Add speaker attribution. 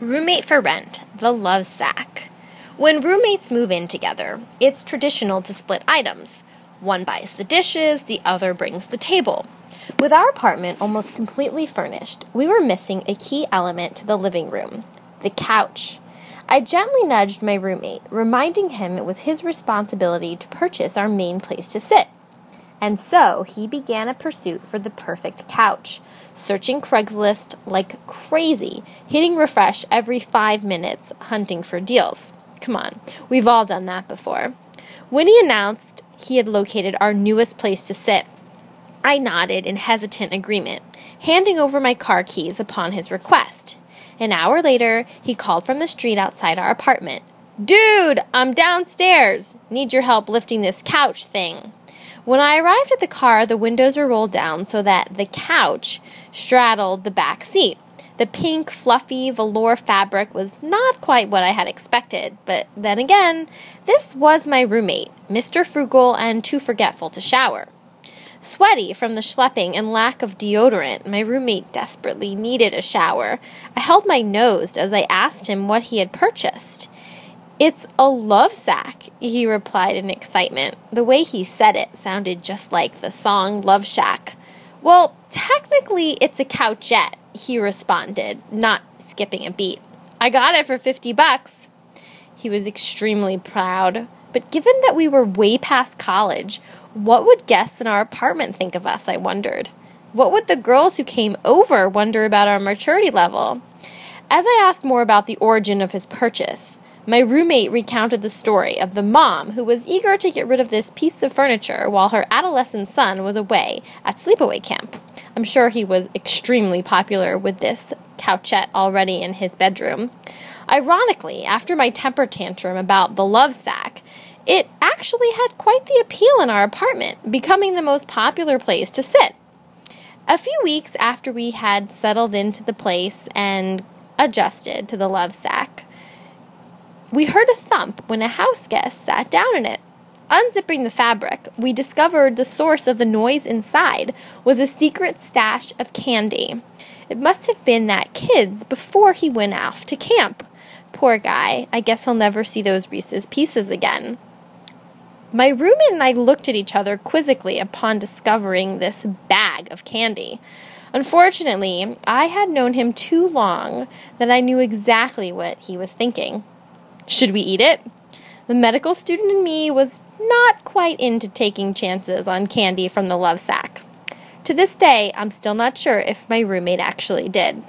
Speaker 1: Roommate for Rent The Love Sack. When roommates move in together, it's traditional to split items. One buys the dishes, the other brings the table. With our apartment almost completely furnished, we were missing a key element to the living room the couch. I gently nudged my roommate, reminding him it was his responsibility to purchase our main place to sit. And so he began a pursuit for the perfect couch, searching Craigslist like crazy, hitting refresh every five minutes, hunting for deals. Come on, we've all done that before. When he announced he had located our newest place to sit, I nodded in hesitant agreement, handing over my car keys upon his request. An hour later, he called from the street outside our apartment. Dude, I'm downstairs. Need your help lifting this couch thing. When I arrived at the car, the windows were rolled down so that the couch straddled the back seat. The pink, fluffy velour fabric was not quite what I had expected, but then again, this was my roommate, Mr. Frugal and too forgetful to shower. Sweaty from the schlepping and lack of deodorant, my roommate desperately needed a shower. I held my nose as I asked him what he had purchased. It's a love sack, he replied in excitement. The way he said it sounded just like the song Love Shack. Well, technically, it's a couchette, he responded, not skipping a beat. I got it for 50 bucks. He was extremely proud. But given that we were way past college, what would guests in our apartment think of us? I wondered. What would the girls who came over wonder about our maturity level? As I asked more about the origin of his purchase, my roommate recounted the story of the mom who was eager to get rid of this piece of furniture while her adolescent son was away at sleepaway camp. I'm sure he was extremely popular with this couchette already in his bedroom. Ironically, after my temper tantrum about the love sack, it actually had quite the appeal in our apartment, becoming the most popular place to sit. A few weeks after we had settled into the place and adjusted to the love sack, we heard a thump when a house guest sat down in it. Unzipping the fabric, we discovered the source of the noise inside was a secret stash of candy. It must have been that kid's before he went off to camp. Poor guy, I guess he'll never see those Reese's pieces again. My roommate and I looked at each other quizzically upon discovering this bag of candy. Unfortunately, I had known him too long that I knew exactly what he was thinking. Should we eat it? The medical student in me was not quite into taking chances on candy from the love sack. To this day, I'm still not sure if my roommate actually did.